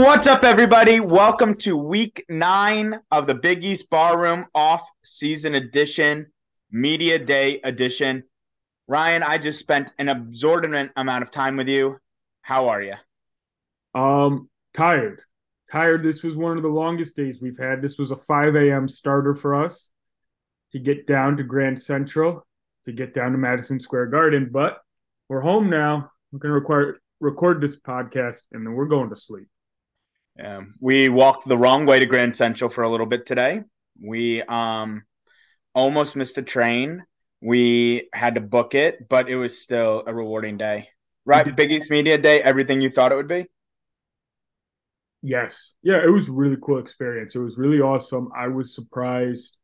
What's up, everybody? Welcome to week nine of the Big East Barroom off season edition, media day edition. Ryan, I just spent an absorbent amount of time with you. How are you? Um, tired. Tired. This was one of the longest days we've had. This was a 5 a.m. starter for us to get down to Grand Central, to get down to Madison Square Garden. But we're home now. We're going to record this podcast and then we're going to sleep. Um, we walked the wrong way to Grand Central for a little bit today. We um, almost missed a train. We had to book it, but it was still a rewarding day. Right? Big East Media Day, everything you thought it would be? Yes. Yeah, it was a really cool experience. It was really awesome. I was surprised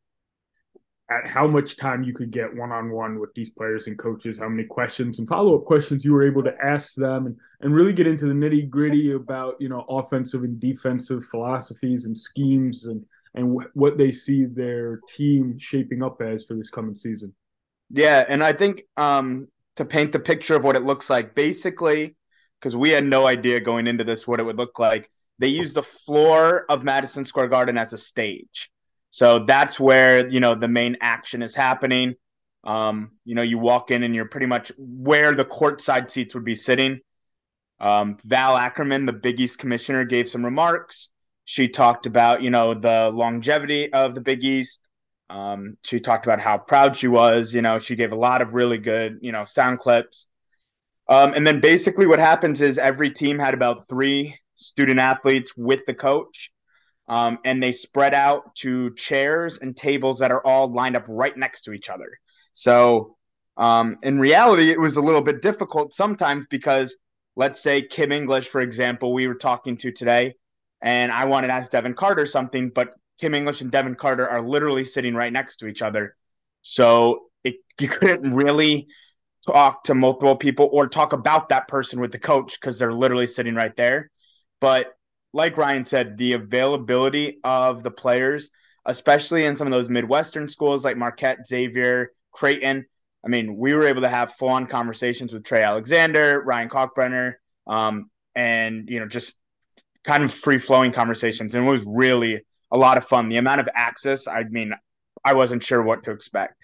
at how much time you could get one on one with these players and coaches, how many questions and follow up questions you were able to ask them and, and really get into the nitty gritty about, you know, offensive and defensive philosophies and schemes and, and wh- what they see their team shaping up as for this coming season. Yeah, and I think um, to paint the picture of what it looks like, basically, because we had no idea going into this what it would look like, they used the floor of Madison Square Garden as a stage. So that's where you know the main action is happening. Um, you know, you walk in and you're pretty much where the courtside seats would be sitting. Um, Val Ackerman, the Big East commissioner, gave some remarks. She talked about you know the longevity of the Big East. Um, she talked about how proud she was. You know, she gave a lot of really good, you know, sound clips. Um, and then basically what happens is every team had about three student athletes with the coach. Um, and they spread out to chairs and tables that are all lined up right next to each other. So um, in reality, it was a little bit difficult sometimes because let's say Kim English, for example, we were talking to today, and I wanted to ask Devin Carter something, but Kim English and Devin Carter are literally sitting right next to each other. So it, you couldn't really talk to multiple people or talk about that person with the coach because they're literally sitting right there. But like Ryan said, the availability of the players, especially in some of those Midwestern schools like Marquette, Xavier, Creighton. I mean, we were able to have full on conversations with Trey Alexander, Ryan Kalkbrenner, um, and, you know, just kind of free flowing conversations. And it was really a lot of fun. The amount of access, I mean, I wasn't sure what to expect.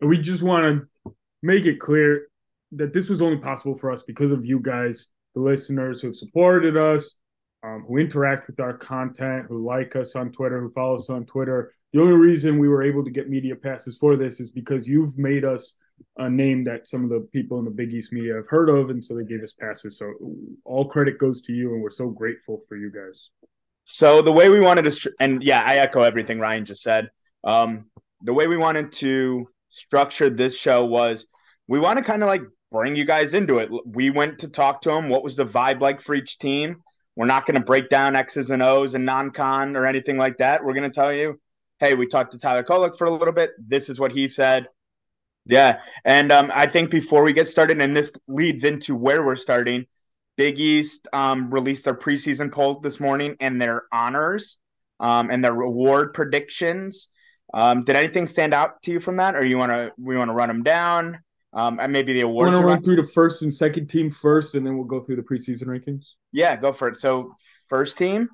We just want to make it clear that this was only possible for us because of you guys, the listeners who have supported us, um, who interact with our content, who like us on Twitter, who follow us on Twitter. The only reason we were able to get media passes for this is because you've made us a name that some of the people in the Big East media have heard of, and so they gave us passes. So all credit goes to you, and we're so grateful for you guys. So the way we wanted to, and yeah, I echo everything Ryan just said. Um, the way we wanted to structure this show was we want to kind of like bring you guys into it. We went to talk to them. What was the vibe like for each team? We're not going to break down X's and O's and non-con or anything like that. We're going to tell you, hey, we talked to Tyler Kolek for a little bit. This is what he said. Yeah, and um, I think before we get started, and this leads into where we're starting. Big East um, released their preseason poll this morning and their honors um, and their reward predictions. Um, did anything stand out to you from that, or you want to we want to run them down? Um, and maybe the awards. Want to run through the first and second team first, and then we'll go through the preseason rankings. Yeah, go for it. So, first team,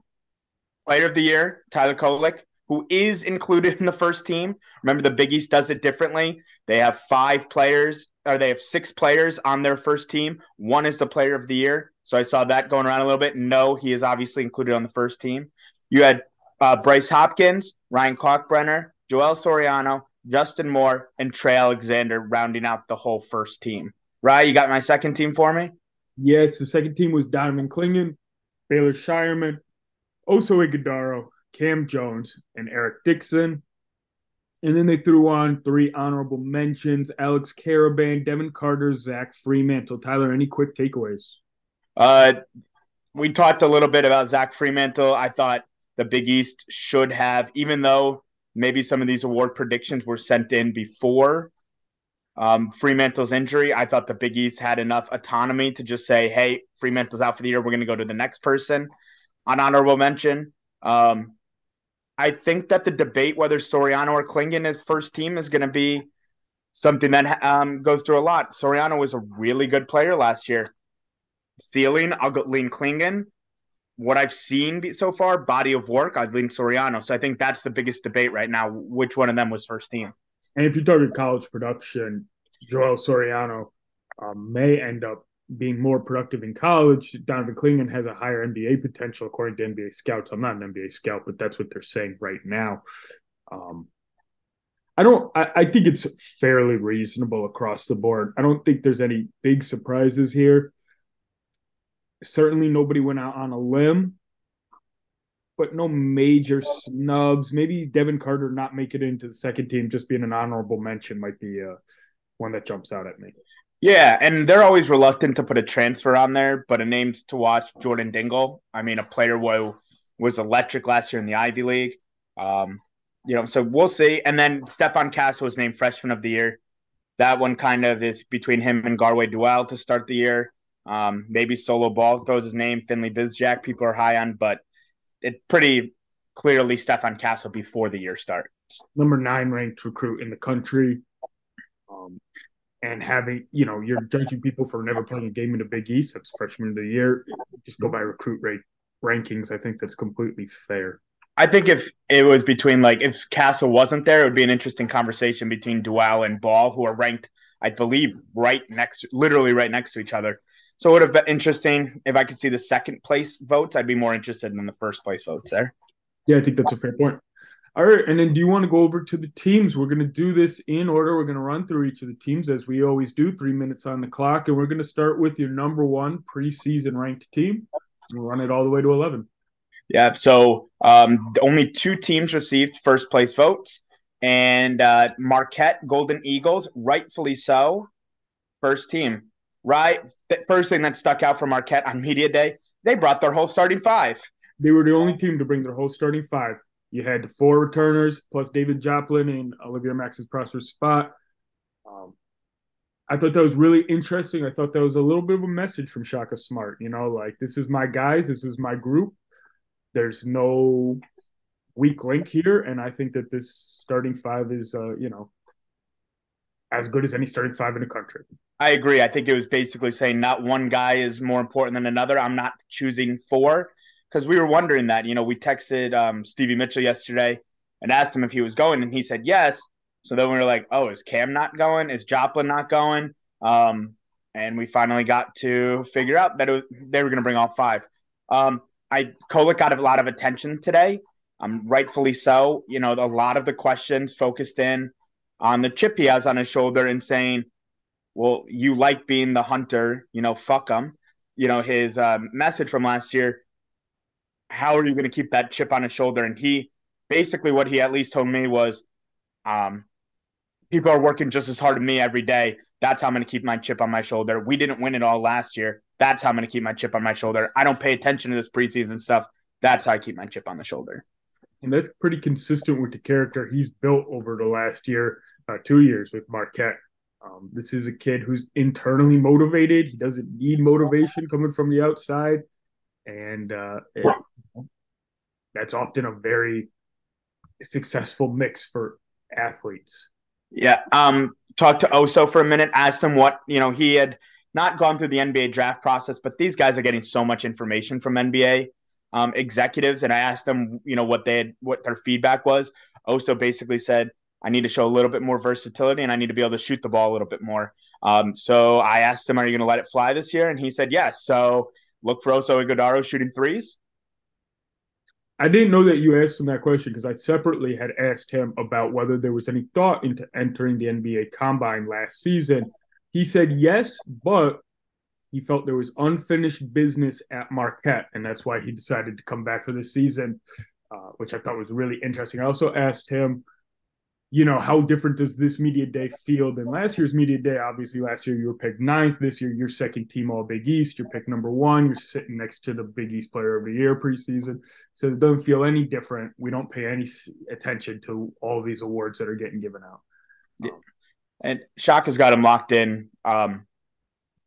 player of the year, Tyler Kolek, who is included in the first team. Remember, the Big East does it differently. They have five players, or they have six players on their first team. One is the player of the year. So I saw that going around a little bit. No, he is obviously included on the first team. You had uh, Bryce Hopkins, Ryan Kalkbrenner, Joel Soriano, Justin Moore, and Trey Alexander rounding out the whole first team. Right, you got my second team for me? Yes, the second team was Donovan Clingan, Baylor Scheierman, Oso Ighodaro, Cam Jones, and Eric Dixon. And then they threw on three honorable mentions Alex Karaban, Devin Carter, Zach Freemantle. Tyler, any quick takeaways? Uh, we talked a little bit about Zach Freemantle. I thought the Big East should have, even though maybe some of these award predictions were sent in before um, Freemantle's injury, I thought the Big East had enough autonomy to just say, hey, Freemantle's out for the year. We're going to go to the next person on honorable mention. Um, I think that the debate whether Soriano or Clingan is first team is going to be something that um, goes through a lot. Soriano was a really good player last year. Ceiling, I'll go lean Clingan. What I've seen so far, body of work, I'd lean Soriano. So I think that's the biggest debate right now. Which one of them was first team? And if you target college production, Joel Soriano um, may end up being more productive in college. Donovan Clingan has a higher NBA potential according to NBA scouts. I'm not an NBA scout, but that's what they're saying right now. Um, I don't. I, I, think it's fairly reasonable across the board. I don't think there's any big surprises here. Certainly, nobody went out on a limb, but no major snubs. Maybe Devin Carter not making it into the second team, just being an honorable mention, might be uh, one that jumps out at me. Yeah, and they're always reluctant to put a transfer on there, but a name to watch Jordan Dingle. I mean, a player who was electric last year in the Ivy League. Um, you know, so we'll see. And then Stephon Castle was named freshman of the year. That one kind of is between him and Garwey Dual to start the year. Um, maybe Solo Ball throws his name, Finley Bizjack, people are high on, but it pretty clearly Stephon Castle before the year starts. Number nine ranked recruit in the country. Um, and having you know you're judging people for never playing a game in the Big East. That's freshman of the year. Just go by recruit rate rankings. I think that's completely fair. I think if it was between like if Castle wasn't there, it would be an interesting conversation between Dual and Ball, who are ranked, I believe, right next, literally right next to each other. So it would have been interesting if I could see the second place votes. I'd be more interested in the first place votes there. Yeah, I think that's a fair point. All right, and then do you want to go over to the teams? We're going to do this in order. We're going to run through each of the teams as we always do, three minutes on the clock, and we're going to start with your number one preseason ranked team. We'll run it all the way to eleven. Yeah, so um, only two teams received first place votes, and uh, Marquette Golden Eagles, rightfully so, first team. Right, the first thing that stuck out for Marquette on media day, they brought their whole starting five. They were the only team to bring their whole starting five. You had four returners plus David Joplin and Olivier Maxence Prosper spot. Um, I thought that was really interesting. I thought that was a little bit of a message from Shaka Smart. You know, like this is my guys, this is my group. There's no weak link here, and I think that this starting five is, uh, you know, as good as any starting five in the country. I agree. I think it was basically saying not one guy is more important than another. I'm not choosing four because we were wondering that. You know, we texted um, Stevie Mitchell yesterday and asked him if he was going, and he said yes. So then we were like, oh, is Cam not going? Is Joplin not going? Um, and we finally got to figure out that was, they were going to bring all five. Um, I Kolek got a lot of attention today, um, rightfully so. You know, a lot of the questions focused in on the chip he has on his shoulder and saying, "Well, you like being the hunter, you know, fuck him." You know, his uh, message from last year how are you going to keep that chip on his shoulder? And he basically what he at least told me was, um, people are working just as hard as me every day. That's how I'm going to keep my chip on my shoulder. We didn't win it all last year. That's how I'm going to keep my chip on my shoulder. I don't pay attention to this preseason stuff. That's how I keep my chip on the shoulder. And that's pretty consistent with the character he's built over the last year, uh, two years with Marquette. Um, this is a kid who's internally motivated. He doesn't need motivation coming from the outside and uh, it, that's often a very successful mix for athletes. Yeah. Um. Talked to Oso for a minute. Asked him what you know he had not gone through the NBA draft process, but these guys are getting so much information from NBA um, executives, and I asked them, you know, what they had, what their feedback was. Oso basically said, "I need to show a little bit more versatility, and I need to be able to shoot the ball a little bit more." Um, so I asked him, "Are you going to let it fly this year?" And he said, "Yes." So look for Oso Ighodaro shooting threes? I didn't know that you asked him that question because I separately had asked him about whether there was any thought into entering the NBA combine last season. He said yes, but he felt there was unfinished business at Marquette, and that's why he decided to come back for this season, uh, which I thought was really interesting. I also asked him you know, how different does this media day feel than last year's media day? Obviously, last year you were picked ninth. This year you're second team all Big East. You're picked number one. You're sitting next to the Big East player of the year preseason. So it doesn't feel any different. We don't pay any attention to all these awards that are getting given out. Yeah. And Shaka has got him locked in, um,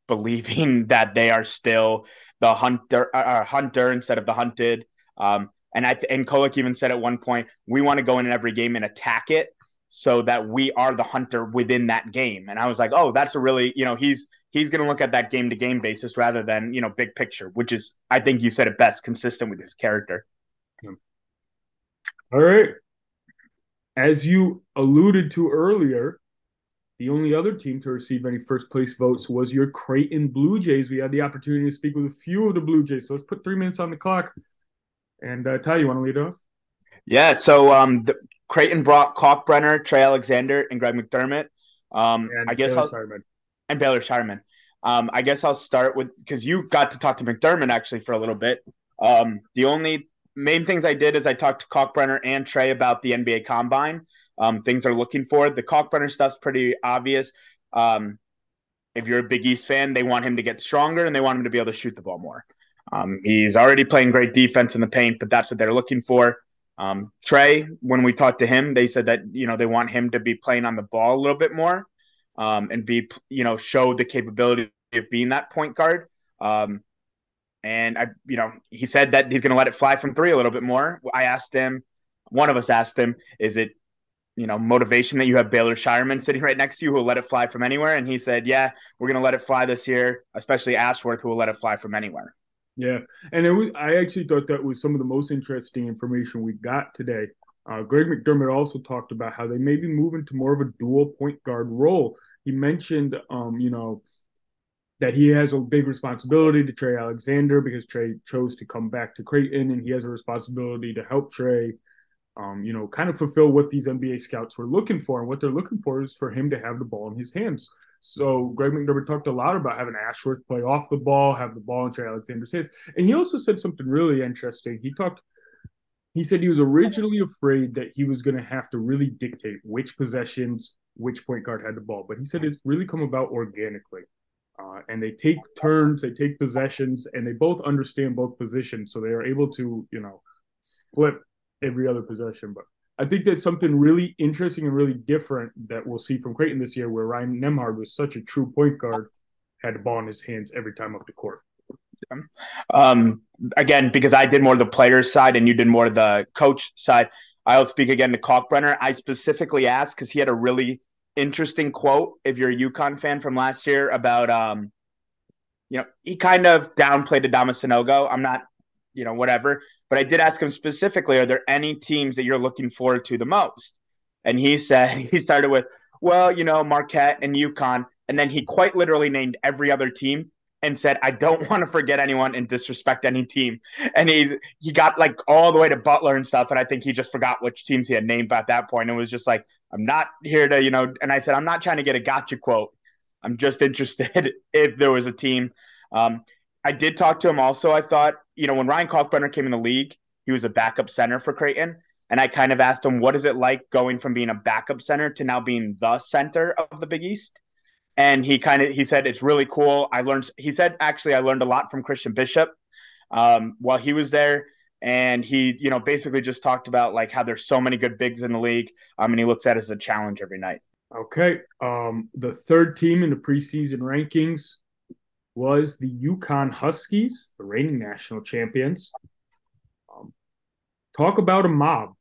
believing that they are still the hunter, uh, uh hunter instead of the hunted. Um, and I th- and Kolek even said at one point, we want to go in every game and attack it so that we are the hunter within that game. And I was like, oh, that's a really, you know, he's he's going to look at that game to game basis rather than you know big picture, which is I think you said it best, consistent with his character. All right, as you alluded to earlier. The only other team to receive any first place votes was your Creighton Blue Jays. We had the opportunity to speak with a few of the Blue Jays. So let's put three minutes on the clock. And uh, Ty, you want to lead off? Yeah. So um, the, Creighton brought Kalkbrenner, Trey Alexander, and Greg McDermott. Um, and I guess Baylor I'll, and Baylor Scheierman. Um, I guess I'll start with because you got to talk to McDermott actually for a little bit. Um, the only main things I did is I talked to Kalkbrenner and Trey about the NBA Combine. Um, things they're looking for. The Kalkbrenner stuff's pretty obvious. Um, if you're a Big East fan, they want him to get stronger and they want him to be able to shoot the ball more. Um, he's already playing great defense in the paint, but that's what they're looking for. Um, Trey, when we talked to him, they said that you know they want him to be playing on the ball a little bit more um, and be you know show the capability of being that point guard. Um, and I, you know, he said that he's going to let it fly from three a little bit more. I asked him, one of us asked him, is it you know motivation that you have Baylor Scheierman sitting right next to you who will let it fly from anywhere? And he said, yeah, we're going to let it fly this year, especially Ashworth who will let it fly from anywhere. Yeah, and was, I actually thought that was some of the most interesting information we got today. Uh, Greg McDermott also talked about how they may be moving to more of a dual point guard role. He mentioned, um, you know, that he has a big responsibility to Trey Alexander because Trey chose to come back to Creighton, and he has a responsibility to help Trey, um, you know, kind of fulfill what these NBA scouts were looking for. And what they're looking for is for him to have the ball in his hands. So Greg McDermott talked a lot about having Ashworth play off the ball, have the ball in Trey Alexander's hands. And he also said something really interesting. He talked he said he was originally afraid that he was going to have to really dictate which possessions which point guard had the ball, but he said it's really come about organically. Uh, and they take turns, they take possessions, and they both understand both positions, so they are able to, you know, flip every other possession. But I think that's something really interesting and really different that we'll see from Creighton this year, where Ryan Nembhard was such a true point guard, had the ball in his hands every time up the court. Um, again, because I did more of the players side and you did more of the coach side, I'll speak again to Kalkbrenner. I specifically asked because he had a really interesting quote. If you're a UConn fan from last year, about um, you know, he kind of downplayed Adama Sanogo. I'm not, you know, whatever. But I did ask him specifically, are there any teams that you're looking forward to the most? And he said, he started with, well, you know, Marquette and UConn. And then he quite literally named every other team and said, I don't want to forget anyone and disrespect any team. And he he got like all the way to Butler and stuff. And I think he just forgot which teams he had named at that point. And was just like, I'm not here to, you know, and I said, I'm not trying to get a gotcha quote. I'm just interested if there was a team. Um, I did talk to him also. I thought, you know, when Ryan Kalkbrenner came in the league, he was a backup center for Creighton. And I kind of asked him, what is it like going from being a backup center to now being the center of the Big East? And he kind of he said it's really cool. I learned. He said actually I learned a lot from Christian Bishop um, while he was there, and he you know basically just talked about like how there's so many good bigs in the league. Um, and he looks at it as a challenge every night. Okay. Um, the third team in the preseason rankings was the UConn Huskies, the reigning national champions. Um, talk about a mob.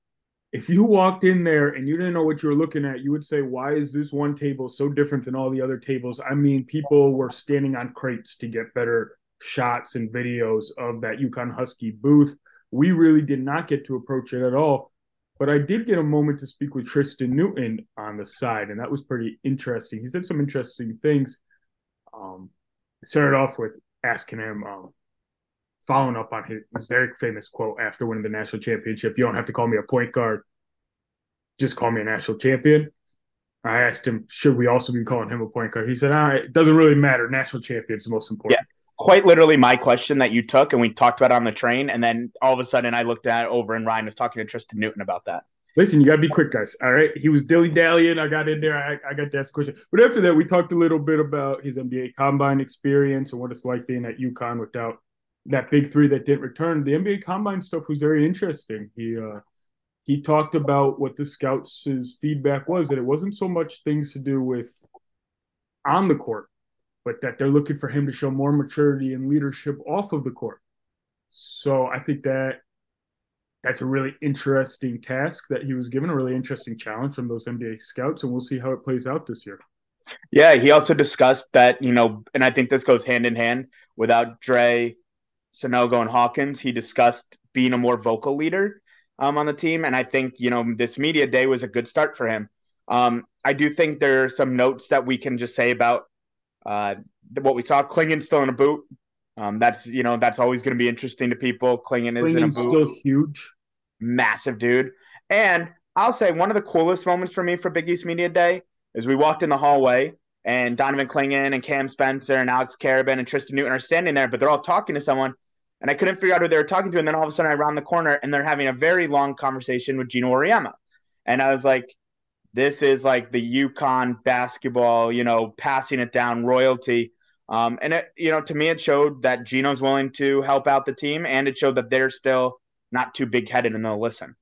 If you walked in there and you didn't know what you were looking at, you would say, Why is this one table so different than all the other tables? I mean, people were standing on crates to get better shots and videos of that UConn Husky booth. We really did not get to approach it at all. But I did get a moment to speak with Tristan Newton on the side, and that was pretty interesting. He said some interesting things. Um, started off with asking him, um, following up on his, his, very famous quote after winning the national championship You don't have to call me a point guard, just call me a national champion. I asked him, should we also be calling him a point guard? He said, ah, it doesn't really matter. National champion is the most important. Yeah, quite literally my question that you took and we talked about on the train. And then all of a sudden I looked at over and Ryan was talking to Tristan Newton about that. Listen, you gotta be quick, guys. All right. He was dilly dallying. I got in there. I, I got to ask a question. But after that, we talked a little bit about his NBA combine experience and what it's like being at UConn without that big three that didn't return. The NBA combine stuff was very interesting. He uh he talked about what the scouts' feedback was that it wasn't so much things to do with on the court, but that they're looking for him to show more maturity and leadership off of the court. So I think that that's a really interesting task that he was given, a really interesting challenge from those NBA scouts, and we'll see how it plays out this year. Yeah, he also discussed that, you know, and I think this goes hand in hand without Dre, Sanogo, and Hawkins. He discussed being a more vocal leader um, on the team. And I think, you know, this media day was a good start for him. Um, I do think there are some notes that we can just say about uh, what we saw. Clingan still in a boot. Um, that's you know that's always going to be interesting to people. Clingan is Clingan's in a boot. still huge, massive dude. And I'll say one of the coolest moments for me for Big East Media Day is we walked in the hallway and Donovan Clingan and Cam Spencer and Alex Karaban and Tristan Newton are standing there, but they're all talking to someone. And I couldn't figure out who they were talking to. And then all of a sudden I round the corner and they're having a very long conversation with Geno Auriemma. And I was like, this is like the UConn basketball, you know, passing it down royalty. Um, and it, you know, to me, it showed that Geno's willing to help out the team, and it showed that they're still not too big headed and they'll listen.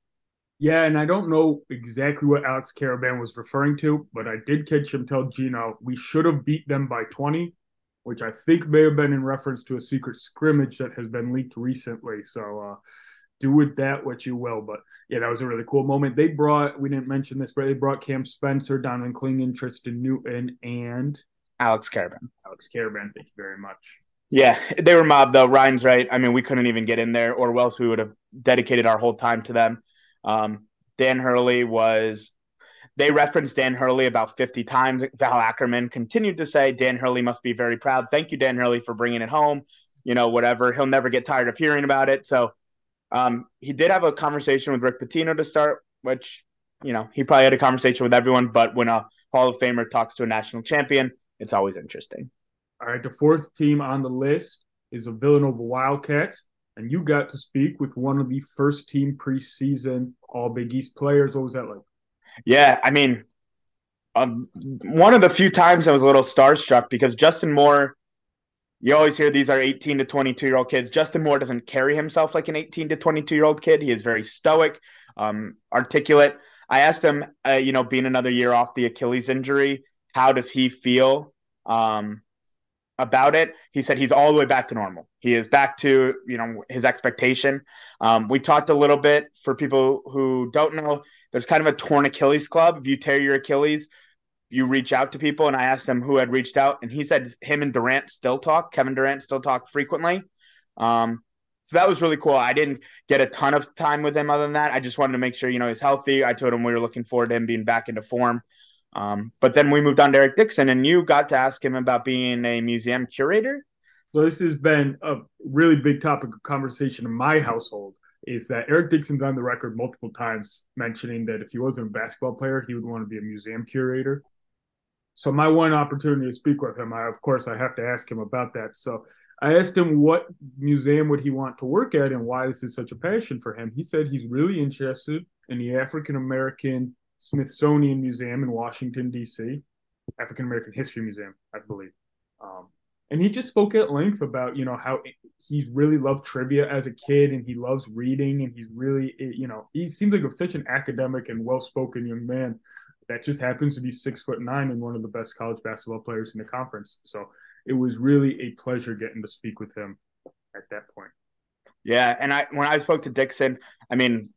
Yeah, and I don't know exactly what Alex Karaban was referring to, but I did catch him tell Geno we should have beat them by 20, which I think may have been in reference to a secret scrimmage that has been leaked recently. So uh, do with that what you will. But yeah, that was a really cool moment. They brought, we didn't mention this, but they brought Cam Spencer, Donovan Clingan, Tristan Newton, and Alex Karaban. Alex Karaban, thank you very much. Yeah, they were mobbed though. Ryan's right. I mean, we couldn't even get in there, or else we would have dedicated our whole time to them. Um, Dan Hurley was. They referenced Dan Hurley about 50 times. Val Ackerman continued to say Dan Hurley must be very proud. Thank you, Dan Hurley, for bringing it home. You know, whatever. He'll never get tired of hearing about it. So um, he did have a conversation with Rick Pitino to start, which, you know, he probably had a conversation with everyone. But when a Hall of Famer talks to a national champion, it's always interesting. All right, the fourth team on the list is the Villanova Wildcats, and you got to speak with one of the first team preseason All Big East players. What was that like? Yeah, I mean, um, one of the few times I was a little starstruck because Justin Moore. You always hear these are 18 to 22 year old kids. Justin Moore doesn't carry himself like an 18 to 22 year old kid. He is very stoic, um, articulate. I asked him, uh, you know, being another year off the Achilles injury, how does he feel um, about it? He said he's all the way back to normal. He is back to you know his expectation. Um, we talked a little bit for people who don't know. There's kind of a torn Achilles club. If you tear your Achilles, you reach out to people. And I asked him who had reached out, and he said him and Durant still talk. Kevin Durant still talk frequently. Um, so that was really cool. I didn't get a ton of time with him other than that. I just wanted to make sure you know he's healthy. I told him we were looking forward to him being back into form. Um, but then we moved on to Eric Dixon, and you got to ask him about being a museum curator. So this has been a really big topic of conversation in my household. Is that Eric Dixon's on the record multiple times mentioning that if he wasn't a basketball player, he would want to be a museum curator. So my one opportunity to speak with him, I of course I have to ask him about that. So I asked him what museum would he want to work at and why this is such a passion for him. He said he's really interested in the African American Smithsonian Museum in Washington, D.C., African American History Museum, I believe. Um, and he just spoke at length about, you know, how he's really loved trivia as a kid and he loves reading and he's really, you know, he seems like such an academic and well spoken young man that just happens to be six foot nine and one of the best college basketball players in the conference. So it was really a pleasure getting to speak with him at that point. Yeah, and I when I spoke to Dixon, I mean,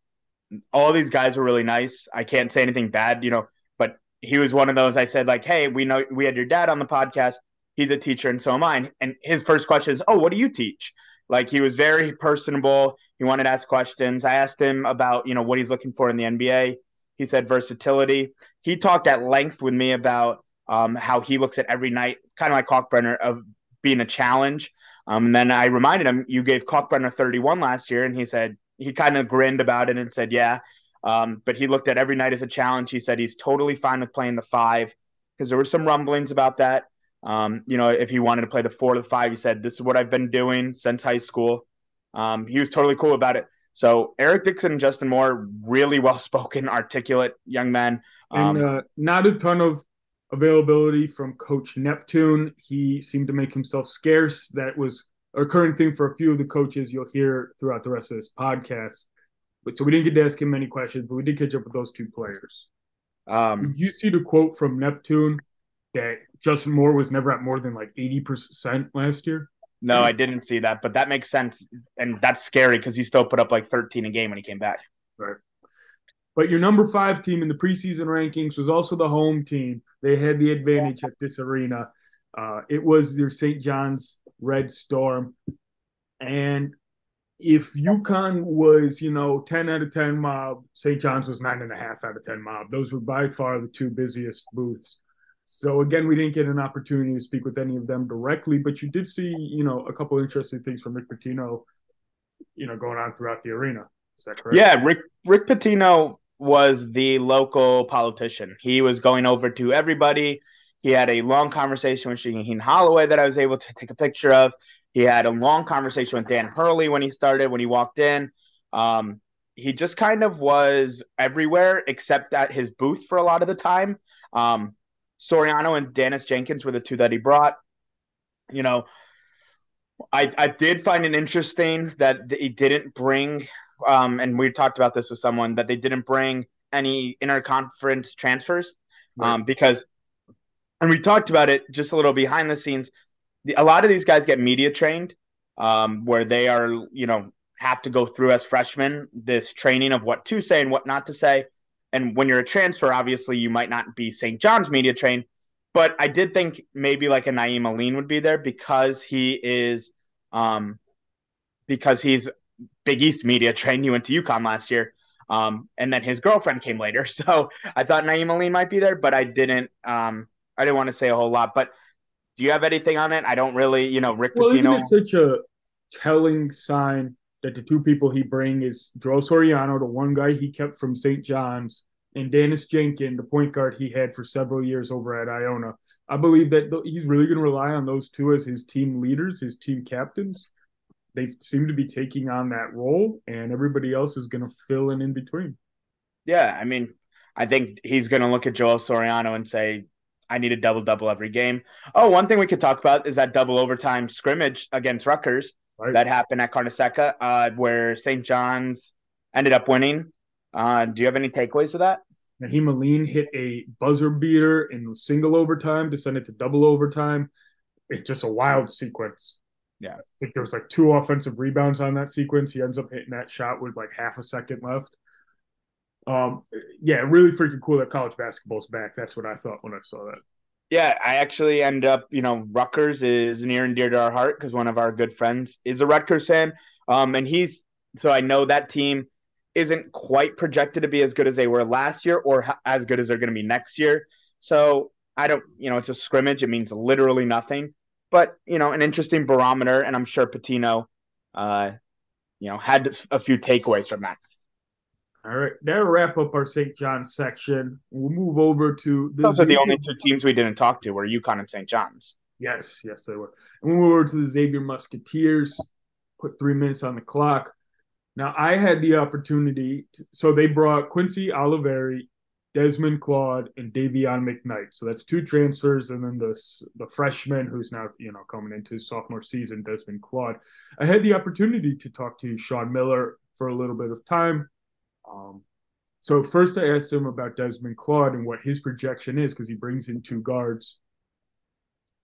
all these guys were really nice. I can't say anything bad, you know, but he was one of those I said, like, hey, we know we had your dad on the podcast. He's a teacher and so am I. And his first question is, oh, what do you teach? Like he was very personable. He wanted to ask questions. I asked him about, you know, what he's looking for in the NBA. He said versatility. He talked at length with me about um, how he looks at every night, kind of like Kalkbrenner, of being a challenge. Um, and then I reminded him, you gave Kalkbrenner 31 last year, and he said, he kind of grinned about it and said, "Yeah." Um, but he looked at every night as a challenge. He said he's totally fine with playing the five because there were some rumblings about that. Um, you know, if he wanted to play the four to the five, he said, "This is what I've been doing since high school." Um, he was totally cool about it. So Eric Dixon and Justin Moore, really well spoken, articulate young men. Um, and uh, not a ton of availability from Coach Neptune. He seemed to make himself scarce. That was recurring thing for a few of the coaches you'll hear throughout the rest of this podcast. But so we didn't get to ask him many questions, but we did catch up with those two players. Um, you see the quote from Neptune that Justin Moore was never at more than like 80% last year? No, I didn't see that, but that makes sense. And that's scary because he still put up like 13 a game when he came back. Right. But your number five team in the preseason rankings was also the home team. They had the advantage at this arena. Uh, it was your St. John's Red Storm. And if UConn was, you know, 10 out of 10 mob, St. John's was nine and a half out of 10 mob. Those were by far the two busiest booths. So again, we didn't get an opportunity to speak with any of them directly, but you did see, you know, a couple interesting things from Rick Pitino, you know, going on throughout the arena. Is that correct? Yeah, Rick Rick Pitino was the local politician. He was going over to everybody. He had a long conversation with Shaheen Holloway that I was able to take a picture of. He had a long conversation with Dan Hurley when he started, when he walked in. Um, he just kind of was everywhere except at his booth for a lot of the time. Um, Soriano and Dennis Jenkins were the two that he brought. You know, I I did find it interesting that he didn't bring, um, and we talked about this with someone that they didn't bring any interconference transfers, right. um, because, and we talked about it just a little behind the scenes. The, a lot of these guys get media trained, um, where they are, you know, have to go through as freshmen this training of what to say and what not to say. And when you're a transfer, obviously you might not be St. John's media trained, but I did think maybe like a Nahiem Alleyne would be there because he is, um, because he's Big East media trained. He went to UConn last year. Um, and then his girlfriend came later. So I thought Nahiem Alleyne might be there, but I didn't, um, I didn't want to say a whole lot, but do you have anything on it? I don't really, you know, Rick well, Pitino. Isn't it such a telling sign that the two people he bring is Joe Soriano, the one guy he kept from St. John's, and Dennis Jenkins, the point guard he had for several years over at Iona. I believe that he's really going to rely on those two as his team leaders, his team captains. They seem to be taking on that role, and everybody else is going to fill in in between. Yeah, I mean, I think he's going to look at Joel Soriano and say, I need a double double every game. Oh, one thing we could talk about is that double overtime scrimmage against Rutgers right. that happened at Carnesecca, uh, where St. John's ended up winning. Uh, do you have any takeaways of that? Nahiem Alleyne hit a buzzer beater in single overtime to send it to double overtime. It's just a wild sequence. Yeah. I think there was like two offensive rebounds on that sequence. He ends up hitting that shot with like half a second left. Um, yeah, really freaking cool that college basketball's back. That's what I thought when I saw that. Yeah, I actually end up, you know, Rutgers is near and dear to our heart because one of our good friends is a Rutgers fan. Um, and he's so I know that team isn't quite projected to be as good as they were last year or as good as they're going to be next year. So I don't, you know, it's a scrimmage. It means literally nothing, but you know, an interesting barometer. And I'm sure Pitino, uh, you know, had a few takeaways from that. All right, that'll wrap up our St. John's section. We'll move over to those are the only two teams we didn't talk to were UConn and St. John's. Yes, yes, they were. And we'll move over to the Xavier Musketeers. Put three minutes on the clock. Now I had the opportunity, to, so they brought Quincy Olivari, Desmond Claude, and Dayvion McKnight. So that's two transfers, and then the the freshman who's now you know coming into his sophomore season, Desmond Claude. I had the opportunity to talk to Sean Miller for a little bit of time. Um, so first I asked him about Desmond Claude and what his projection is because he brings in two guards.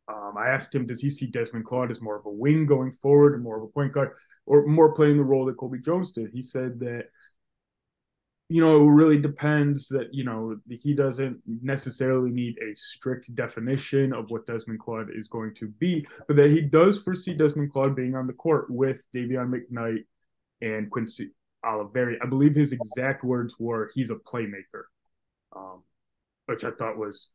Um, I asked him, does he see Desmond Claude as more of a wing going forward and more of a point guard? or more playing the role that Colby Jones did. He said that you know, it really depends that, you know, he doesn't necessarily need a strict definition of what Desmond Claude is going to be, but that he does foresee Desmond Claude being on the court with Dayvion McKnight and Quincy Olivari. I believe his exact words were, he's a playmaker, um, which I thought was,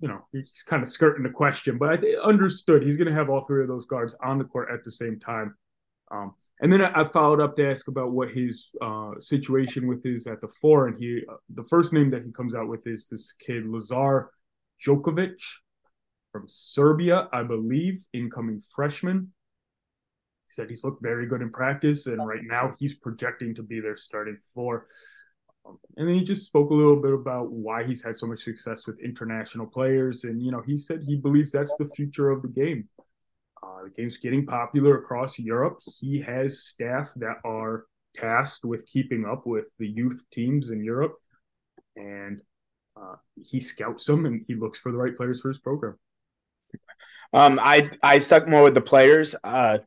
you know, he's kind of skirting the question, but I understood he's going to have all three of those guards on the court at the same time. Um, and then I, followed up to ask about what his uh, situation with is at the four, and he uh, the first name that he comes out with is this kid Lazar Djokovic from Serbia, I believe, incoming freshman. He said he's looked very good in practice, and right now he's projecting to be their starting four. Um, and then he just spoke a little bit about why he's had so much success with international players. And, you know, he said he believes that's the future of the game. Uh, the game's getting popular across Europe. He has staff that are tasked with keeping up with the youth teams in Europe. And uh, he scouts them and he looks for the right players for his program. Um, I I stuck more with the players uh,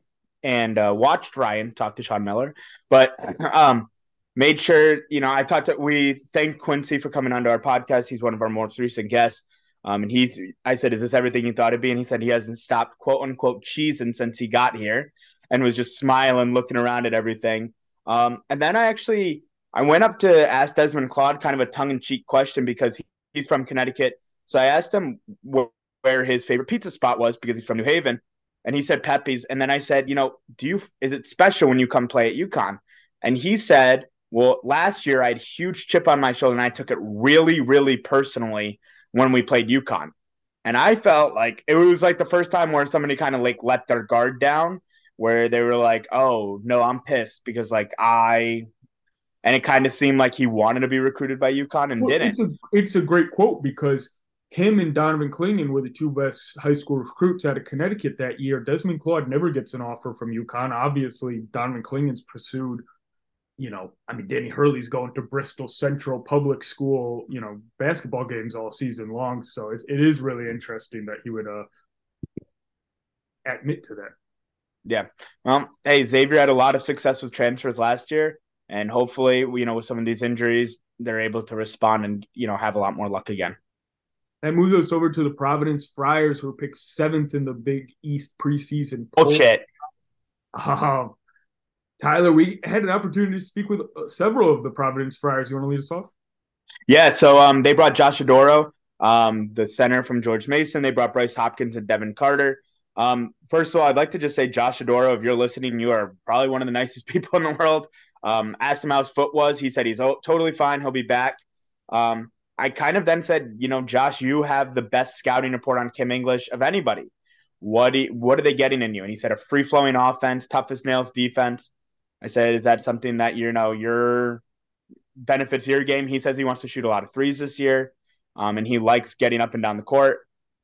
and uh, watched Ryan talk to Sean Miller, but um, made sure you know I talked to we thanked Quincy for coming onto our podcast. He's one of our most recent guests. Um, and he's I said, Is this everything you thought it'd be? And he said he hasn't stopped quote unquote cheesing since he got here and was just smiling, looking around at everything. Um, and then I actually I went up to ask Desmond Claude kind of a tongue in cheek question because he, he's from Connecticut. So I asked him wh- where his favorite pizza spot was because he's from New Haven. And he said Pepe's. And then I said, you know, do you is it special when you come play at UConn? And he said, Well, last year I had huge chip on my shoulder and I took it really, really personally when we played UConn. And I felt like it was like the first time where somebody kind of like let their guard down, where they were like, "Oh no, I'm pissed because like I," and it kind of seemed like he wanted to be recruited by UConn and well, didn't. It's a it's a great quote because him and Donovan Clingan were the two best high school recruits out of Connecticut that year. Desmond Claude never gets an offer from UConn. Obviously, Donovan Clingan's pursued you know, I mean, Danny Hurley's going to Bristol Central Public School, you know, basketball games all season long. So it's it is really interesting that he would uh admit to that. Yeah. Well, hey, Xavier had a lot of success with transfers last year, and hopefully, you know, with some of these injuries, they're able to respond and you know have a lot more luck again. That moves us over to the Providence Friars, who were picked seventh in the Big East preseason. Oh shit! Um, Tyler, we had an opportunity to speak with uh, several of the Providence Friars. You want to lead us off? Yeah, so um, they brought Josh Oduro, um, the center from George Mason. They brought Bryce Hopkins and Devin Carter. Um, first of all, I'd like to just say, Josh Oduro, if you're listening, you are probably one of the nicest people in the world. Um, asked him how his foot was. He said he's totally fine. He'll be back. Um, I kind of then said, you know, Josh, you have the best scouting report on Kim English of anybody. What do what are they getting in you? And he said a free flowing offense, toughest nails defense. I said, is that something that you know your benefits your game? He says he wants to shoot a lot of threes this year, um, and he likes getting up and down the court.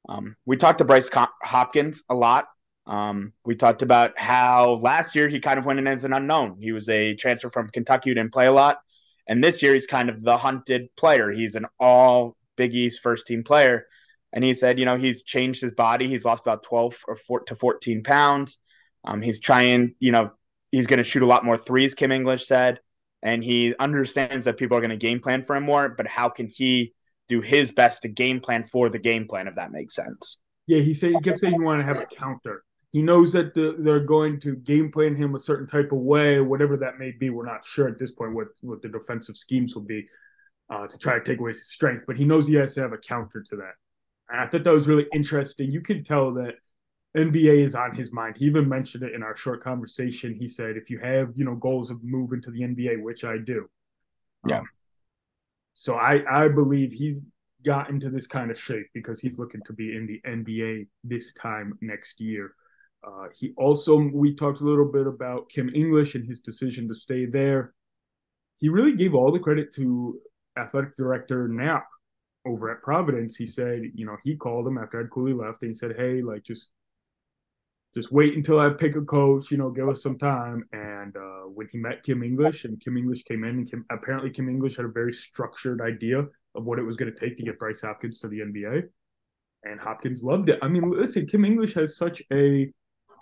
Um, we talked to Bryce Hopkins a lot. Um, we talked about how last year he kind of went in as an unknown. He was a transfer from Kentucky who didn't play a lot, and this year he's kind of the hunted player. He's an all Big East first team player. And he said, you know, he's changed his body. He's lost about 12 or 4 to 14 pounds. Um, he's trying, you know, he's going to shoot a lot more threes, Kim English said. And he understands that people are going to game plan for him more, but how can he do his best to game plan for the game plan, if that makes sense? Yeah, he said he kept saying he wanted to have a counter. He knows that the, they're going to game plan him a certain type of way, whatever that may be. We're not sure at this point what, what the defensive schemes will be uh, to try to take away his strength, but he knows he has to have a counter to that. And I thought that was really interesting. You can tell that NBA is on his mind. He even mentioned it in our short conversation. He said, if you have, you know, goals of moving to the NBA, which I do. Yeah. Um, so I, I believe he's got into this kind of shape because he's looking to be in the NBA this time next year. Uh, he also, we talked a little bit about Kim English and his decision to stay there. He really gave all the credit to athletic director Knapp over at Providence. He said, you know, he called him after Ed Cooley left and he said, hey, like, just just wait until I pick a coach, you know, give us some time. And uh, when he met Kim English and Kim English came in, and Kim, apparently Kim English had a very structured idea of what it was going to take to get Bryce Hopkins to the NBA. And Hopkins loved it. I mean, listen, Kim English has such a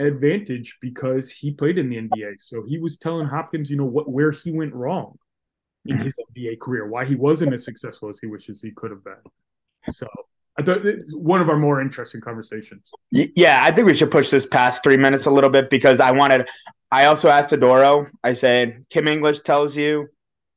advantage because he played in the NBA. So he was telling Hopkins, you know, what where he went wrong in his NBA career, why he wasn't as successful as he wishes he could have been. So I thought it's one of our more interesting conversations. Yeah, I think we should push this past three minutes a little bit because I wanted. I also asked Oduro. I said, Kim English tells you,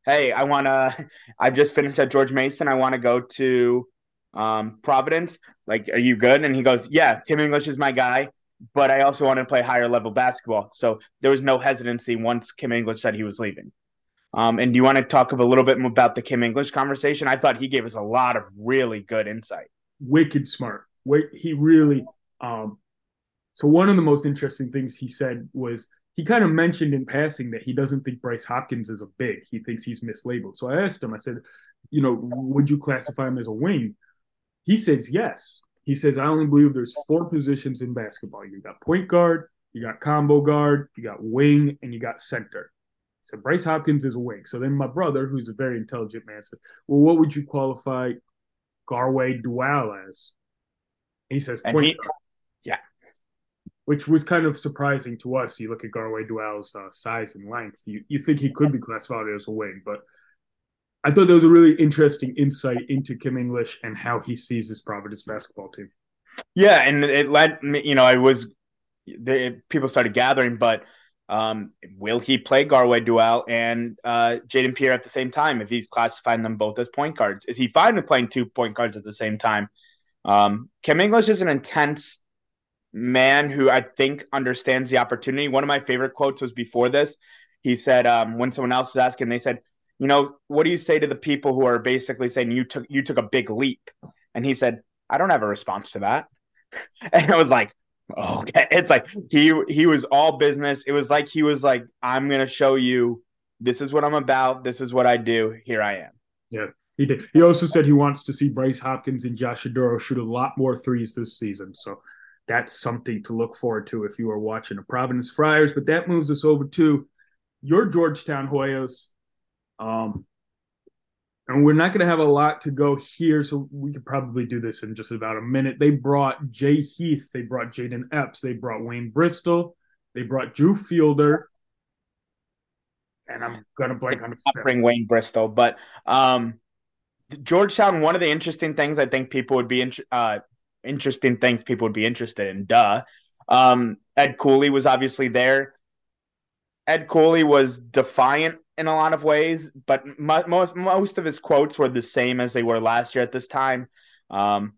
"Hey, I want to. I've just finished at George Mason. I want to go to um, Providence. Like, are you good?" And he goes, "Yeah, Kim English is my guy, but I also wanted to play higher level basketball." So there was no hesitancy once Kim English said he was leaving. Um, and do you want to talk a little bit about the Kim English conversation? I thought he gave us a lot of really good insight wicked smart. He really. Um, so one of the most interesting things he said was he kind of mentioned in passing that he doesn't think Bryce Hopkins is a big. He thinks he's mislabeled. So I asked him, I said, you know, would you classify him as a wing? He says yes. He says, I only believe there's four positions in basketball. You got point guard, you got combo guard, you got wing, and you got center. So Bryce Hopkins is a wing. So then my brother, who's a very intelligent man, says, Well, what would you qualify Garwey Dual as? He says point he, guard. Yeah. Which was kind of surprising to us. You look at Garwey Dual's uh, size and length, you, you think he could be classified as a wing, but I thought that was a really interesting insight into Kim English and how he sees this Providence basketball team. Yeah, and it led me, you know, I was the people started gathering, but um, will he play Garwey Dual and uh, Jayden Pierre at the same time if he's classifying them both as point guards? Is he fine with playing two point guards at the same time? Um, Kim English is an intense man who I think understands the opportunity. One of my favorite quotes was before this. He said, um, when someone else was asking, they said, you know, what do you say to the people who are basically saying you took you took a big leap? And he said, I don't have a response to that. and it was like, okay. It's like he he was all business. It was like he was like, I'm gonna show you this is what I'm about, this is what I do. Here I am. Yeah. He did. He also said he wants to see Bryce Hopkins and Josh Oduro shoot a lot more threes this season. So that's something to look forward to if you are watching the Providence Friars. But that moves us over to your Georgetown Hoyas. Um, and we're not going to have a lot to go here, so we could probably do this in just about a minute. They brought Jay Heath, they brought Jayden Epps, they brought Wayne Bristol, they brought Drew Fielder, and I'm going to blank on the bring Wayne Bristol, but um, Georgetown. One of the interesting things I think people would be in, uh, interesting things people would be interested in. Duh. Um, Ed Cooley was obviously there. Ed Cooley was defiant in a lot of ways, but most most of his quotes were the same as they were last year at this time. Um,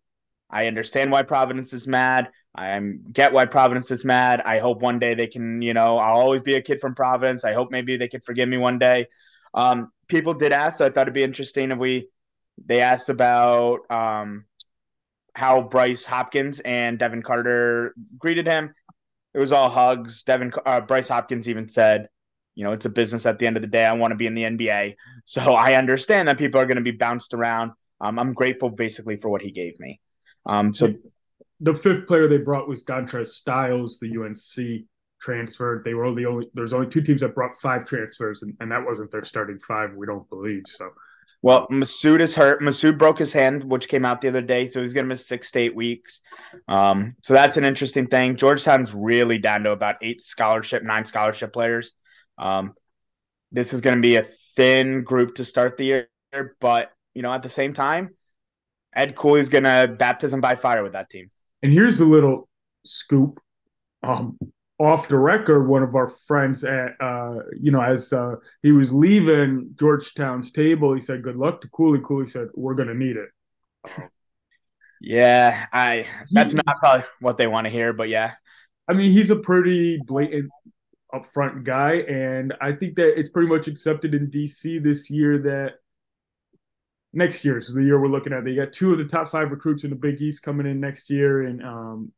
I understand why Providence is mad. I get why Providence is mad. I hope one day they can, you know, I'll always be a kid from Providence. I hope maybe they can forgive me one day. Um, people did ask, so I thought it'd be interesting if we they asked about um, how Bryce Hopkins and Devin Carter greeted him. It was all hugs. Devin uh, Bryce Hopkins even said, you know, it's a business at the end of the day. I want to be in the NBA. So I understand that people are going to be bounced around. Um, I'm grateful basically for what he gave me. Um, so the fifth player they brought was Dontrez Styles, the UNC transfer. They were the only there's only two teams that brought five transfers, and, and that wasn't their starting five, we don't believe. So well, Massoud is hurt. Massoud broke his hand, which came out the other day, so he's going to miss six to eight weeks. Um, so that's an interesting thing. Georgetown's really down to about eight scholarship, nine scholarship players. Um, this is going to be a thin group to start the year, but you know, at the same time, Ed Cooley's going to baptism by fire with that team. And here's a little scoop. Um, off the record, one of our friends at uh, you know, as uh, he was leaving Georgetown's table, he said, "Good luck to Cooley." Cooley said, "We're going to need it." yeah, I. That's not probably what they want to hear, but yeah. I mean, he's a pretty blatant upfront guy, and I think that it's pretty much accepted in DC this year that next year, so the year we're looking at, they got two of the top five recruits in the Big East coming in next year, and um,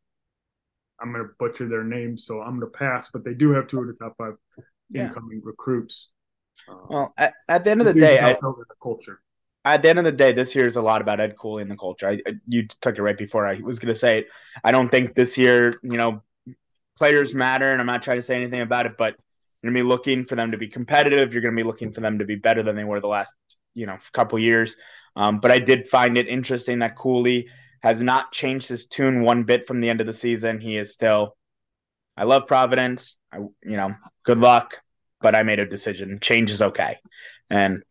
I'm going to butcher their names, so I'm going to pass. But they do have two of the top five yeah. incoming recruits. Um, well, at, at, the end of the day, I, the culture. At the end of the day, this year is a lot about Ed Cooley and the culture. I, I, you took it right before I was going to say it. I don't think this year, you know, players matter, and I'm not trying to say anything about it, but you're going to be looking for them to be competitive. You're going to be looking for them to be better than they were the last, you know, couple years. Um, but I did find it interesting that Cooley has not changed his tune one bit from the end of the season. He is still, I love Providence. I, you know, good luck, but I made a decision. Change is okay. And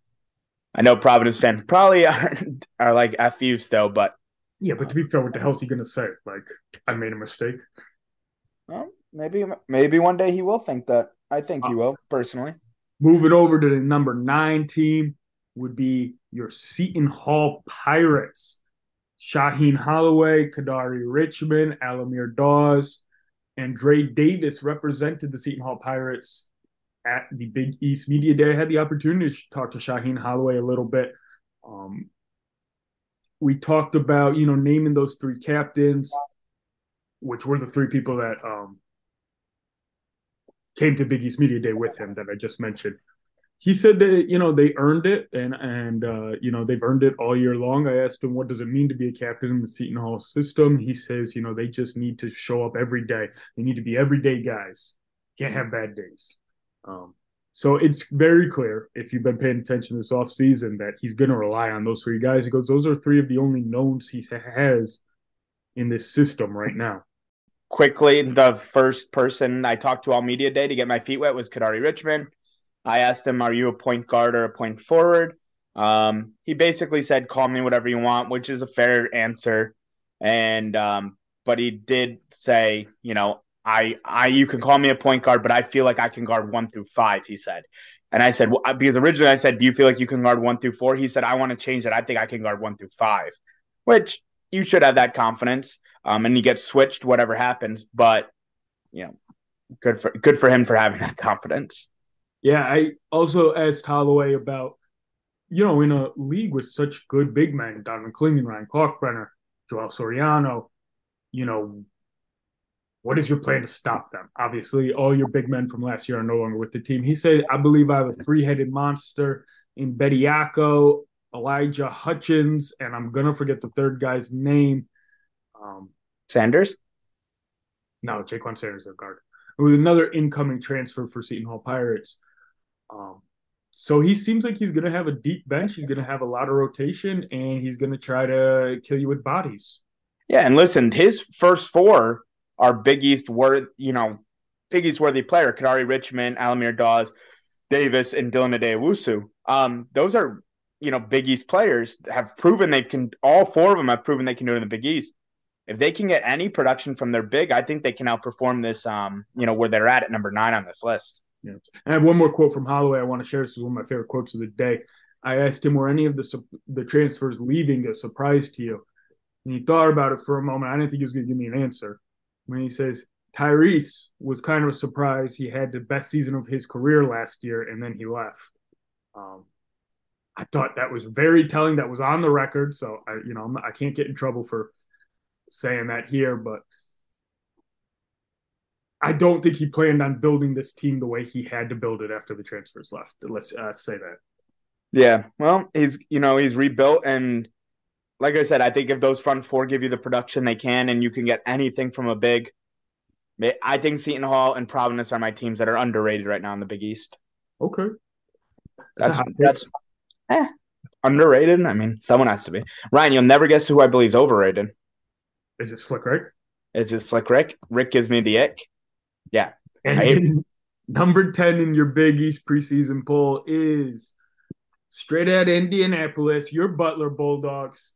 I know Providence fans probably are, are like F you still, but. Yeah, but to be fair, what the hell's he going to say? Like, I made a mistake? Well, maybe maybe one day he will think that. I think he uh, will personally. Moving over to the number nine team would be your Seton Hall Pirates. Shaheen Holloway, Kadary Richmond, Al-Amir Dawes, and Dre Davis represented the Seton Hall Pirates at the Big East Media Day. I had the opportunity to talk to Shaheen Holloway a little bit. Um, we talked about, you know, naming those three captains which were the three people that um, came to Big East Media Day with him that I just mentioned. He said that you know they earned it, and and uh, you know they've earned it all year long. I asked him what does it mean to be a captain in the Seton Hall system. He says you know they just need to show up every day. They need to be everyday guys. Can't have bad days. Um, so it's very clear if you've been paying attention this offseason that he's going to rely on those three guys. He goes, those are three of the only knowns he has in this system right now. Quickly, the first person I talked to all media day to get my feet wet was Kadary Richmond. I asked him, "Are you a point guard or a point forward?" Um, he basically said, "Call me whatever you want," which is a fair answer. And um, but he did say, you know, I, I, you can call me a point guard, but I feel like I can guard one through five. He said, and I said, well, because originally I said, do you feel like you can guard one through four? He said, I want to change that. I think I can guard one through five, which you should have that confidence. Um, and you get switched, whatever happens. But you know, good for good for him for having that confidence. Yeah, I also asked Holloway about, you know, in a league with such good big men, Donovan Ryan Kalkbrenner, Joel Soriano, you know, what is your plan to stop them? Obviously, all your big men from last year are no longer with the team. He said, I believe I have a three headed monster in Bediako, Elijah Hutchins, and I'm going to forget the third guy's name. Um, Sanders? No, Jaquan Sanders, a guard. With another incoming transfer for Seton Hall Pirates. Um, so he seems like he's going to have a deep bench. He's going to have a lot of rotation, and he's going to try to kill you with bodies. Yeah, and listen, his first four are Big East worth, you know, Big East worthy player, Kadary Richmond, Al-Amir Dawes, Davis, and Dylan Addae-Wusu. Um, those are, you know, Big East players have proven they can, all four of them have proven they can do it in the Big East. If they can get any production from their big, I think they can outperform this, um, you know, where they're at at number nine on this list. Yeah. I have one more quote from Holloway I want to share. This is one of my favorite quotes of the day. I asked him, were any of the the transfers leaving a surprise to you? And he thought about it for a moment. I didn't think he was going to give me an answer when he says Tyrese was kind of a surprise. He had the best season of his career last year, and then he left. Um, I thought that was very telling. That was on the record, so I, you know, not, I can't get in trouble for saying that here, but I don't think he planned on building this team the way he had to build it after the transfers left. Let's uh, say that. Yeah, well, he's you know he's rebuilt and like I said, I think if those front four give you the production they can, and you can get anything from a big, I think Seton Hall and Providence are my teams that are underrated right now in the Big East. Okay, that's that's, that's eh, underrated. I mean, someone has to be. Ryan, you'll never guess who I believe is overrated. Is it Slick Rick? Is it Slick Rick? Rick gives me the ick. Yeah. And number ten in your Big East preseason poll is straight out Indianapolis. Your Butler Bulldogs.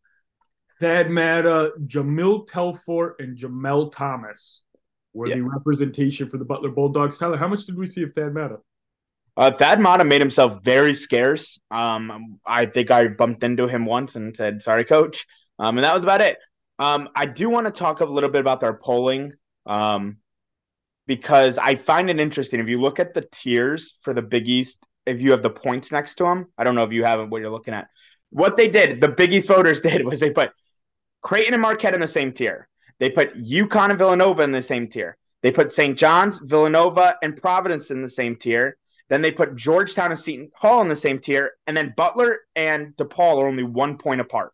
Thad Matta, Jahmyl Telfort, and Jamel Thomas were yeah. the representation for the Butler Bulldogs. Tyler, how much did we see of Thad Matta? Uh, Thad Matta made himself very scarce. Um, I think I bumped into him once and said, "Sorry, coach," um, and that was about it. Um, I do want to talk a little bit about their polling um, because I find it interesting. If you look at the tiers for the Big East, if you have the points next to them, I don't know if you have what you're looking at. What they did, the Big East voters did, was they put Creighton and Marquette in the same tier. They put UConn and Villanova in the same tier. They put St. John's, Villanova, and Providence in the same tier. Then they put Georgetown and Seton Hall in the same tier. And then Butler and DePaul are only one point apart.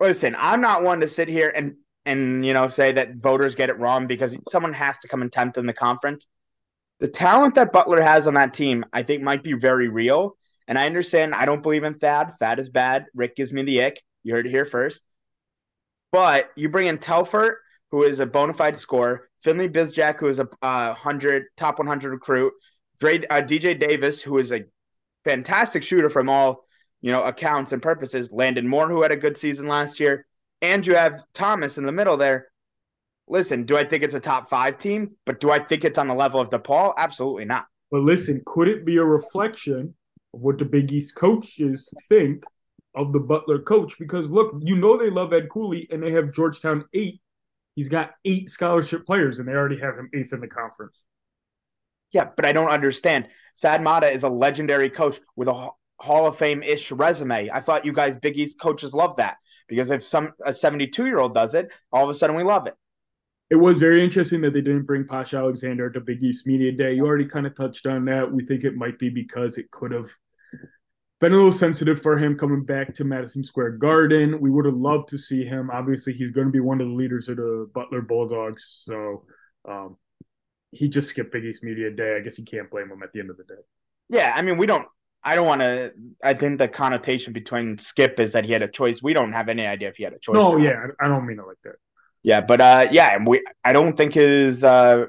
Listen, I'm not one to sit here and and you know say that voters get it wrong because someone has to come in 10th in the conference. The talent that Butler has on that team, I think, might be very real. And I understand I don't believe in Thad. Thad is bad. Rick gives me the ick. You heard it here first. But you bring in Telfort, who is a bona fide scorer, Finley Bizjack, who is a uh, hundred top 100 recruit, Dre, uh, DJ Davis, who is a fantastic shooter from all you know accounts and purposes, Landon Moore, who had a good season last year, and you have Thomas in the middle there. Listen, do I think it's a top five team? But do I think it's on the level of DePaul? Absolutely not. But listen, could it be a reflection of what the Big East coaches think of the Butler coach because look, you know they love Ed Cooley and they have Georgetown eight. He's got eight scholarship players and they already have him eighth in the conference. Yeah, but I don't understand. Thad Matta is a legendary coach with a Hall of Fame ish resume. I thought you guys, Big East coaches, love that because if some a 72 year old does it, all of a sudden we love it. it was very interesting that they didn't bring Posh Alexander to Big East Media Day. You already kind of touched on that. We think it might be because it could have been a little sensitive for him coming back to Madison Square Garden. We would have loved to see him. Obviously, he's going to be one of the leaders of the Butler Bulldogs. So um, he just skipped Big East Media Day. I guess you can't blame him at the end of the day. Yeah, I mean, we don't. I don't want to. I think the connotation between Skip is that he had a choice. We don't have any idea if he had a choice. No, yeah, I don't mean it like that. Yeah, but uh, yeah, we. I don't think his uh,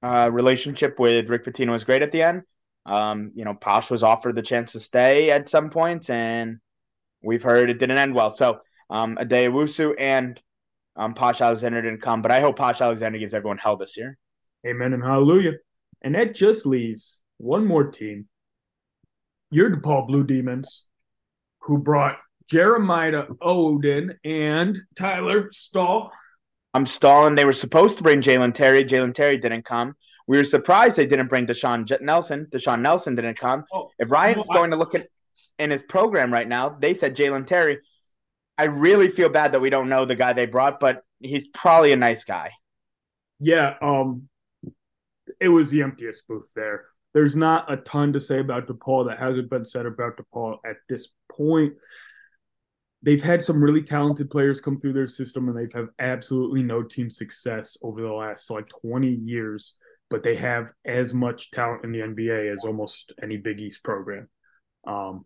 uh, relationship with Rick Pitino was great at the end. Um, you know, Posh was offered the chance to stay at some points, and we've heard it didn't end well. So, um, Addae-Wusu and um, Posh Alexander didn't come, but I hope Posh Alexander gives everyone hell this year. Amen and hallelujah. And that just leaves one more team. Your DePaul Blue Demons, who brought Jeremiah Oden and Tyler Stahl. I'm stalling. They were supposed to bring Jalen Terry. Jalen Terry didn't come. We were surprised they didn't bring Deshaun Nelson. Deshaun Nelson didn't come. Oh, if Ryan's going I, to look at in his program right now, they said Jalen Terry. I really feel bad that we don't know the guy they brought, but he's probably a nice guy. Yeah, um, it was the emptiest booth there. There's not a ton to say about DePaul that hasn't been said about DePaul at this point. They've had some really talented players come through their system, and they've had absolutely no team success over the last like 20 years. But they have as much talent in the NBA as almost any Big East program. Um,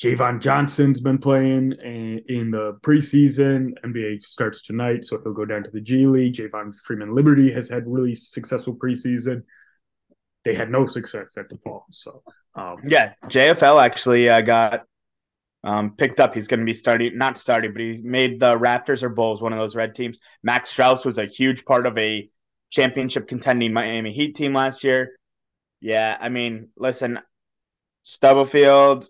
Javon Johnson's been playing in the preseason. NBA starts tonight, so he'll go down to the G League. Javon Freeman Liberty has had really successful preseason. They had no success at the DePaul. So, um, yeah, JFL actually uh, got um, picked up. He's going to be starting, not starting, but he made the Raptors or Bulls one of those red teams. Max Strus was a huge part of a championship contending Miami Heat team last year. Yeah, I mean, listen, Stubblefield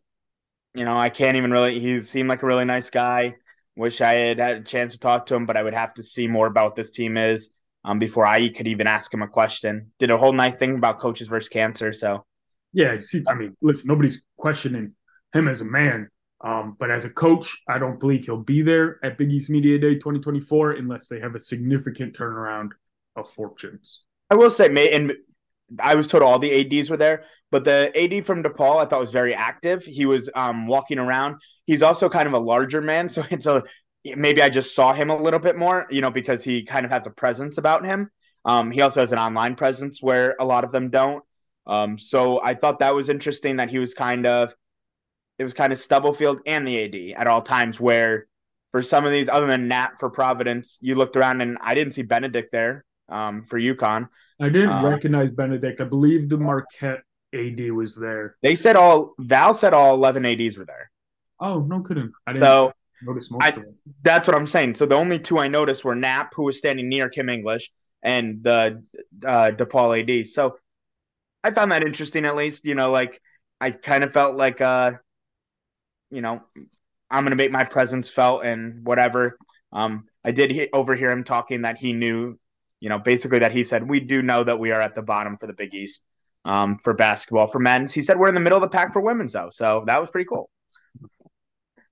you know, I can't even really. He seemed like a really nice guy. Wish I had had a chance to talk to him, but I would have to see more about this team is um, before I could even ask him a question. Did a whole nice thing about coaches versus cancer. So, yeah, see, I mean, listen, nobody's questioning him as a man, um, but as a coach, I don't believe he'll be there at Big East Media Day 2024 unless they have a significant turnaround of fortunes. I will say, may and I was told all the ads were there, but the AD from DePaul I thought was very active. He was um, walking around. He's also kind of a larger man, so it's a maybe I just saw him a little bit more, you know, because he kind of has a presence about him. Um, he also has an online presence where a lot of them don't. Um, so I thought that was interesting that he was kind of it was kind of Stubblefield and the AD at all times where for some of these other than Nat for Providence, you looked around and I didn't see Benedict there um, for UConn. I didn't um, recognize Benedict. I believe the Marquette AD was there. They said all Val said all eleven ADs were there. Oh no, kidding! I didn't so notice most I, of them. That's what I'm saying. So the only two I noticed were Knapp, who was standing near Kim English, and the uh, DePaul AD. So I found that interesting. At least you know, like I kind of felt like, uh, you know, I'm gonna make my presence felt and whatever. Um, I did he- overhear him talking that he knew, you know, basically that he said we do know that we are at the bottom for the Big East um, for basketball for men's. He said we're in the middle of the pack for women's though, so that was pretty cool.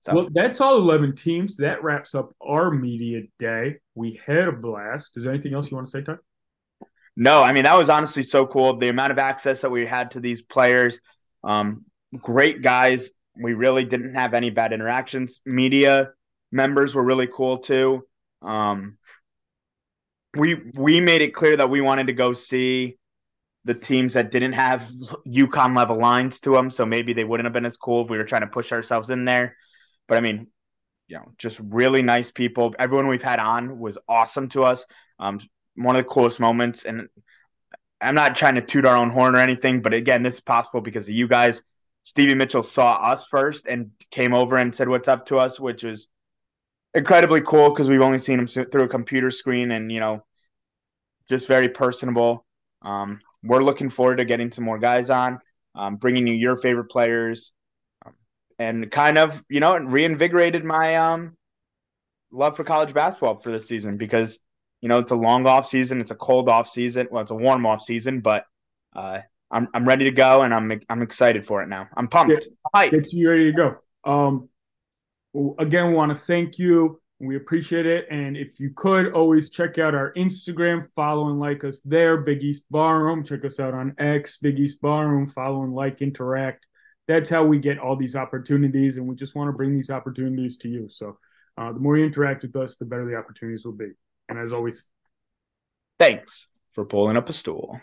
So. Well, that's all eleven teams. That wraps up our media day. We had a blast. Is there anything else you want to say, Ty? No, I mean that was honestly so cool. The amount of access that we had to these players, um, great guys. We really didn't have any bad interactions. Media members were really cool too. Um, we we made it clear that we wanted to go see the teams that didn't have UConn level lines to them. So maybe they wouldn't have been as cool if we were trying to push ourselves in there. But I mean, you know, just really nice people. Everyone we've had on was awesome to us. Um, one of the coolest moments. And I'm not trying to toot our own horn or anything, but again, this is possible because of you guys. Stevie Mitchell saw us first and came over and said what's up to us, which was incredibly cool because we've only seen him through a computer screen and, you know, just very personable. Um, we're looking forward to getting some more guys on, um, bringing you your favorite players, and kind of you know reinvigorated my um, love for college basketball for this season because you know it's a long off season, it's a cold off season, well it's a warm off season, but uh, I'm I'm ready to go and I'm I'm excited for it now. I'm pumped. Get, get you ready to go. Um, again, we want to thank you We appreciate it. And if you could always check out our Instagram, follow and like us there, Big East Barroom. Check us out on X, Big East Barroom, follow and like, interact. That's how we get all these opportunities. And we just want to bring these opportunities to you. So uh, the more you interact with us, the better the opportunities will be. And as always, Thanks for pulling up a stool.